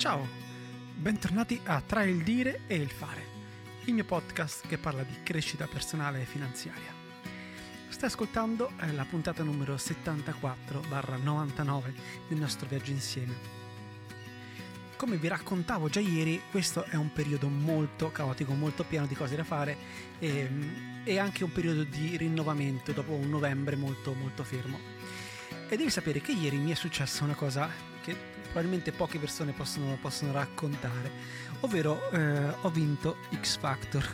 Ciao, bentornati a Tra il dire e il fare, il mio podcast che parla di crescita personale e finanziaria. Stai ascoltando eh, la puntata numero 74-99 del nostro viaggio insieme. Come vi raccontavo già ieri, questo è un periodo molto caotico, molto pieno di cose da fare e, e anche un periodo di rinnovamento dopo un novembre molto molto fermo. E devi sapere che ieri mi è successa una cosa probabilmente poche persone possono, possono raccontare, ovvero eh, ho vinto X Factor.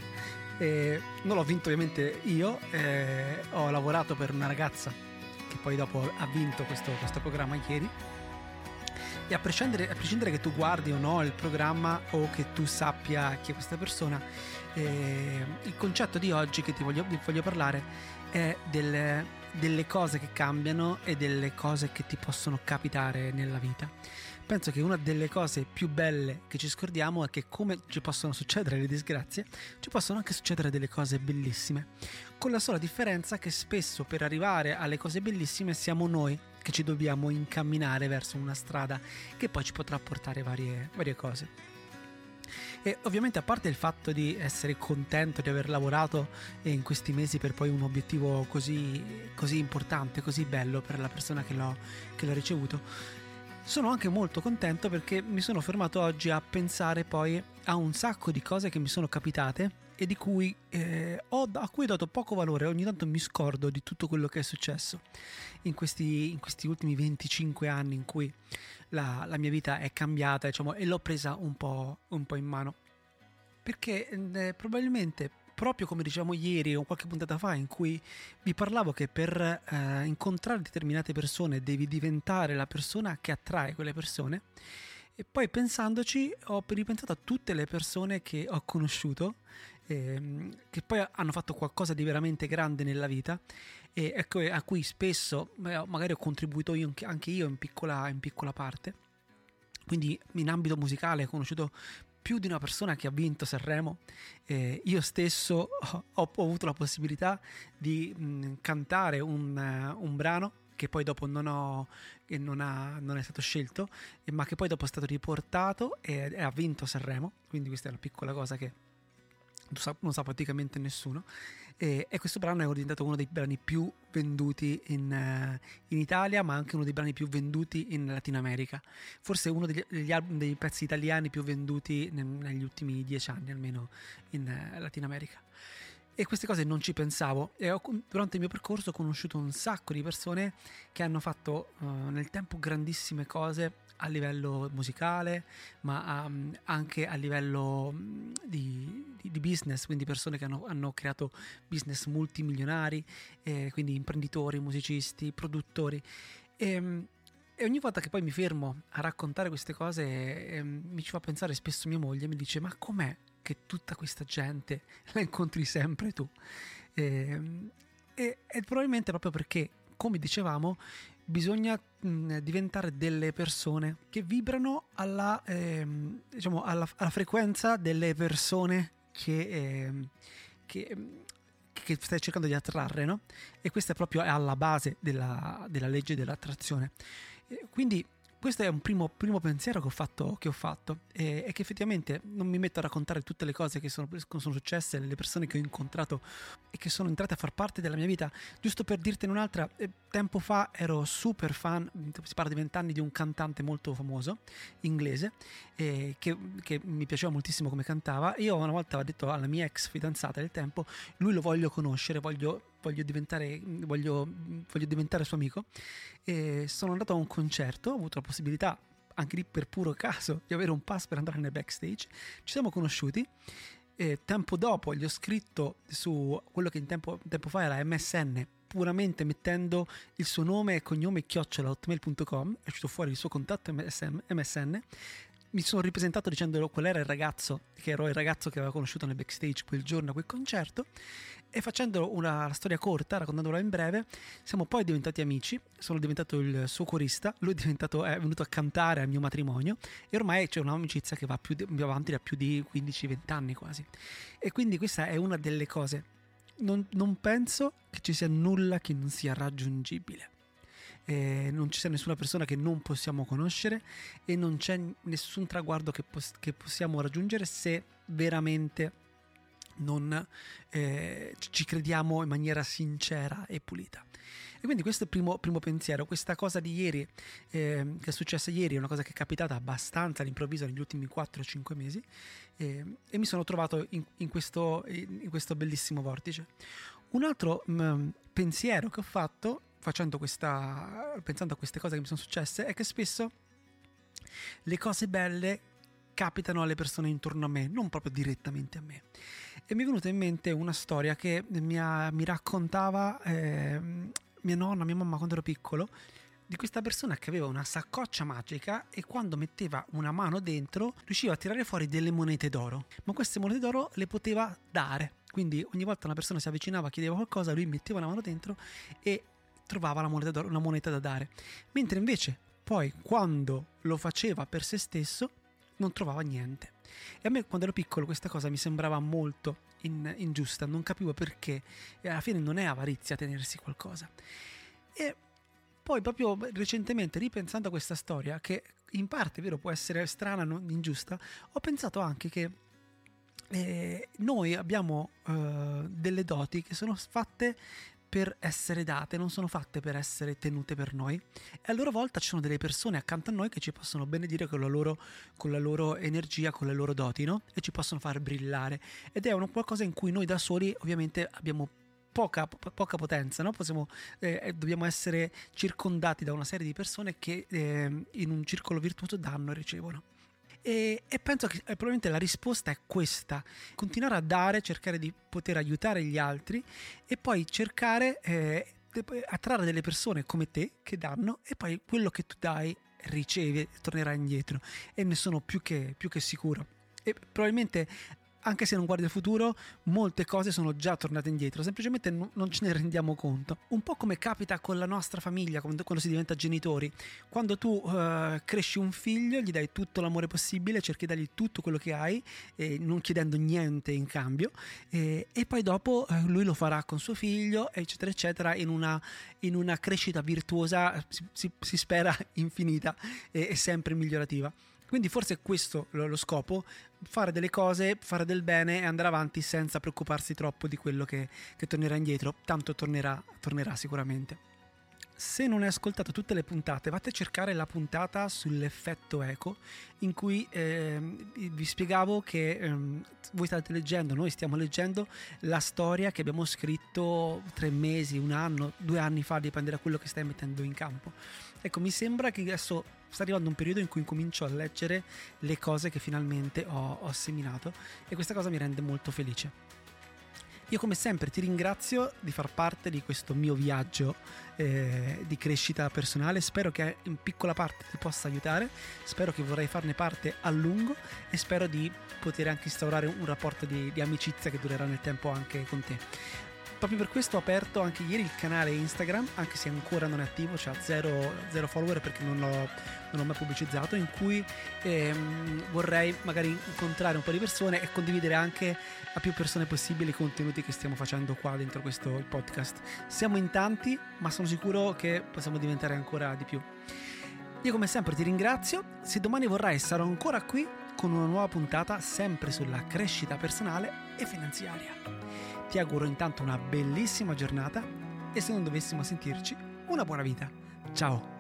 Eh, non l'ho vinto ovviamente io, eh, ho lavorato per una ragazza che poi dopo ha vinto questo, questo programma ieri. E a prescindere, a prescindere, che tu guardi o no il programma o che tu sappia chi è questa persona, eh, il concetto di oggi che ti voglio, ti voglio parlare è del, delle cose che cambiano e delle cose che ti possono capitare nella vita. Penso che una delle cose più belle che ci scordiamo è che come ci possono succedere le disgrazie, ci possono anche succedere delle cose bellissime. Con la sola differenza che spesso per arrivare alle cose bellissime siamo noi che ci dobbiamo incamminare verso una strada che poi ci potrà portare varie, varie cose. E ovviamente a parte il fatto di essere contento di aver lavorato in questi mesi per poi un obiettivo così, così importante, così bello per la persona che, l'ho, che l'ha ricevuto, sono anche molto contento perché mi sono fermato oggi a pensare poi a un sacco di cose che mi sono capitate e di cui, eh, ho, a cui ho dato poco valore. Ogni tanto mi scordo di tutto quello che è successo in questi, in questi ultimi 25 anni in cui la, la mia vita è cambiata diciamo, e l'ho presa un po', un po in mano. Perché eh, probabilmente proprio come dicevamo ieri o qualche puntata fa in cui vi parlavo che per eh, incontrare determinate persone devi diventare la persona che attrae quelle persone e poi pensandoci ho ripensato a tutte le persone che ho conosciuto ehm, che poi hanno fatto qualcosa di veramente grande nella vita e ecco, a cui spesso magari ho contribuito io, anche io in piccola, in piccola parte quindi in ambito musicale ho conosciuto più di una persona che ha vinto Sanremo. Eh, io stesso ho, ho, avuto la possibilità di mh, cantare un, uh, un, brano che poi dopo non, ho, che non, ha, non è stato scelto, ma che poi dopo è stato riportato e, e ha vinto Sanremo. Quindi questa è una piccola cosa che non sa praticamente nessuno. E, e, questo brano è diventato uno dei brani più venduti in, uh, in, Italia, ma anche uno dei brani più venduti in Latino America. Forse uno degli, degli album, dei pezzi italiani più venduti ne, negli ultimi dieci anni, almeno in uh, Latino America. E queste cose non ci pensavo e ho, durante il mio percorso ho conosciuto un sacco di persone che hanno fatto uh, nel tempo grandissime cose a livello musicale, ma um, anche a livello di, di, business, quindi persone che hanno, hanno creato business multimilionari, eh, quindi imprenditori, musicisti, produttori. E, um, e, ogni volta che poi mi fermo a raccontare queste cose, eh, mi ci fa pensare spesso mia moglie, mi dice: Ma com'è che tutta questa gente la incontri sempre tu? E, e, e probabilmente proprio perché, come dicevamo, bisogna mh, diventare delle persone che vibrano alla, ehm, diciamo, alla, alla, frequenza delle persone che, ehm, che, che, stai cercando di attrarre, no? E questa è proprio alla base della, della legge dell'attrazione. quindi questo è un primo, primo pensiero che ho fatto, che ho fatto e, e, che effettivamente non mi metto a raccontare tutte le cose che sono, sono, successe, le persone che ho incontrato e che sono entrate a far parte della mia vita. Giusto per dirtene un'altra, eh, tempo fa ero super fan, si parla di vent'anni, di un cantante molto famoso, inglese, eh, che, che, mi piaceva moltissimo come cantava. Io una volta ho detto alla mia ex fidanzata del tempo, lui lo voglio conoscere, voglio voglio diventare, voglio, voglio diventare suo amico. E sono andato a un concerto, ho avuto la possibilità, anche lì per puro caso, di avere un pass per andare nel backstage. Ci siamo conosciuti. E tempo dopo gli ho scritto su quello che tempo, tempo fa era MSN puramente mettendo il suo nome e cognome chiocciolahotmail.com è uscito fuori il suo contatto MSN mi sono ripresentato dicendo qual era il ragazzo, che ero il ragazzo che aveva conosciuto nel backstage quel giorno a quel concerto e facendo una storia corta, raccontandola in breve, siamo poi diventati amici, sono diventato il suo corista, lui è, è venuto a cantare al mio matrimonio e ormai c'è un'amicizia che va più, più avanti da più di 15-20 anni quasi. E quindi questa è una delle cose. Non, non penso che ci sia nulla che non sia raggiungibile eh, non c'è nessuna persona che non possiamo conoscere e non c'è nessun traguardo che, pos- che possiamo raggiungere se veramente non eh, ci crediamo in maniera sincera e pulita. E quindi questo è il primo, primo pensiero, questa cosa di ieri, eh, che è successa ieri, è una cosa che è capitata abbastanza all'improvviso negli ultimi 4-5 mesi eh, e mi sono trovato in, in, questo, in, questo, bellissimo vortice. Un altro mh, mm, pensiero che ho fatto facendo questa, pensando a queste cose che mi sono successe è che spesso le cose belle capitano alle persone intorno a me, non proprio direttamente a me. E mi è venuta in mente una storia che mi, ha, mi raccontava eh, mia nonna, mia mamma quando ero piccolo, di questa persona che aveva una saccoccia magica e quando metteva una mano dentro riusciva a tirare fuori delle monete d'oro. Ma queste monete d'oro le poteva dare. Quindi ogni volta una persona si avvicinava, chiedeva qualcosa, lui metteva una mano dentro e trovava la moneta una moneta da dare. Mentre invece poi quando lo faceva per se stesso non trovava niente. E a me quando ero piccolo questa cosa mi sembrava molto in, ingiusta, non capivo perché, e alla fine non è avarizia tenersi qualcosa. E poi proprio recentemente, ripensando a questa storia, che in parte, vero, può essere strana, non ingiusta, ho pensato anche che eh, noi abbiamo eh, delle doti che sono fatte per essere date, non sono fatte per essere tenute per noi. E a loro volta ci sono delle persone accanto a noi che ci possono benedire con la loro, con la loro energia, con le loro doti, no? E ci possono far brillare. Ed è una qualcosa in cui noi da soli ovviamente abbiamo Poca, poca, potenza, no? Possiamo, eh, dobbiamo essere circondati da una serie di persone che eh, in un circolo virtuoso danno e ricevono. E, e, penso che eh, probabilmente la risposta è questa, continuare a dare, cercare di poter aiutare gli altri e poi cercare eh, attrarre delle persone come te che danno e poi quello che tu dai ricevi tornerà indietro e ne sono più che, più che sicuro. E probabilmente anche se non guardi il futuro, molte cose sono già tornate indietro, semplicemente non ce ne rendiamo conto. Un po' come capita con la nostra famiglia quando, quando si diventa genitori. Quando tu uh, cresci un figlio, gli dai tutto l'amore possibile, cerchi di dargli tutto quello che hai, eh, non chiedendo niente in cambio, eh, e poi dopo eh, lui lo farà con suo figlio, eccetera, eccetera, in una, in una crescita virtuosa, si, si, si spera infinita e, e sempre migliorativa. Quindi forse è questo lo, lo, scopo, fare delle cose, fare del bene e andare avanti senza preoccuparsi troppo di quello che, che tornerà indietro, tanto tornerà, tornerà sicuramente. Se non hai ascoltato tutte le puntate, vate a cercare la puntata sull'effetto eco, in cui eh, vi spiegavo che eh, voi state leggendo, noi stiamo leggendo la storia che abbiamo scritto tre mesi, un anno, due anni fa, dipende da quello che stai mettendo in campo. Ecco, mi sembra che adesso sta arrivando un periodo in cui comincio a leggere le cose che finalmente ho, ho seminato e questa cosa mi rende molto felice. Io come sempre ti ringrazio di far parte di questo mio viaggio eh, di crescita personale, spero che in piccola parte ti possa aiutare, spero che vorrai farne parte a lungo e spero di poter anche instaurare un rapporto di, di amicizia che durerà nel tempo anche con te. Proprio per questo ho aperto anche ieri il canale Instagram, anche se ancora non è attivo, cioè zero, zero follower perché non l'ho, non l'ho, mai pubblicizzato, in cui ehm, vorrei magari incontrare un po' di persone e condividere anche a più persone possibile i contenuti che stiamo facendo qua dentro questo podcast. Siamo in tanti, ma sono sicuro che possiamo diventare ancora di più. Io come sempre ti ringrazio, se domani vorrai sarò ancora qui con una nuova puntata sempre sulla crescita personale e finanziaria. Ti auguro intanto una bellissima giornata e se non dovessimo sentirci, una buona vita. Ciao!